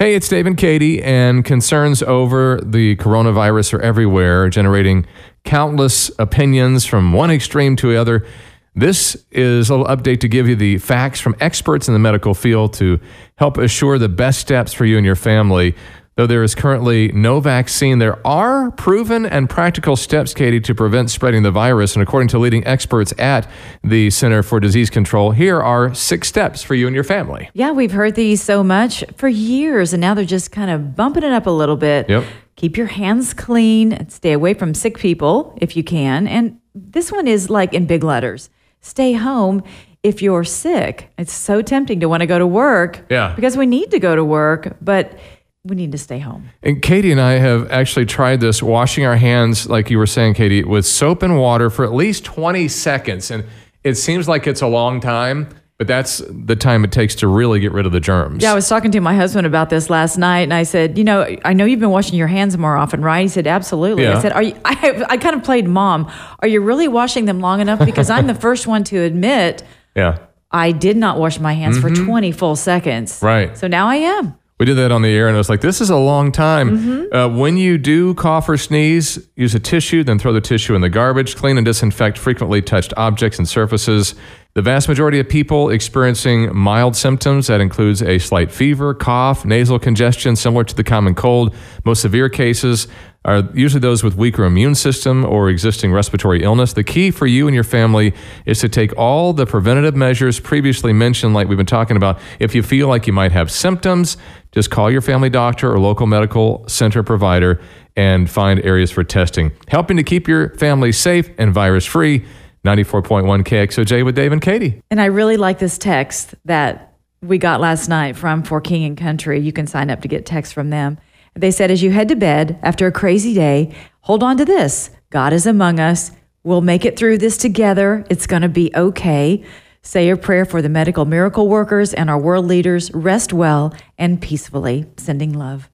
Hey, it's Dave and Katie, and concerns over the coronavirus are everywhere, generating countless opinions from one extreme to the other. This is a little update to give you the facts from experts in the medical field to help assure the best steps for you and your family. Though there is currently no vaccine, there are proven and practical steps, Katie, to prevent spreading the virus. And according to leading experts at the Center for Disease Control, here are six steps for you and your family. Yeah, we've heard these so much for years, and now they're just kind of bumping it up a little bit. Yep. Keep your hands clean, stay away from sick people if you can. And this one is like in big letters stay home if you're sick. It's so tempting to want to go to work. Yeah. Because we need to go to work, but we need to stay home. And Katie and I have actually tried this, washing our hands, like you were saying, Katie, with soap and water for at least 20 seconds. And it seems like it's a long time, but that's the time it takes to really get rid of the germs. Yeah, I was talking to my husband about this last night, and I said, you know, I know you've been washing your hands more often, right? He said, absolutely. Yeah. I said, are you? I, I kind of played mom. Are you really washing them long enough? Because I'm the first one to admit Yeah. I did not wash my hands for 20 full seconds. Mm-hmm. Right. So now I am. We did that on the air, and I was like, this is a long time. Mm-hmm. Uh, when you do cough or sneeze, use a tissue, then throw the tissue in the garbage. Clean and disinfect frequently touched objects and surfaces. The vast majority of people experiencing mild symptoms, that includes a slight fever, cough, nasal congestion, similar to the common cold. Most severe cases are usually those with weaker immune system or existing respiratory illness. The key for you and your family is to take all the preventative measures previously mentioned, like we've been talking about. If you feel like you might have symptoms, just call your family doctor or local medical center provider and find areas for testing. Helping to keep your family safe and virus free. 94.1 KXOJ with Dave and Katie. And I really like this text that we got last night from For King and Country. You can sign up to get texts from them. They said, as you head to bed after a crazy day, hold on to this God is among us. We'll make it through this together. It's going to be okay. Say a prayer for the medical miracle workers and our world leaders. Rest well and peacefully. Sending love.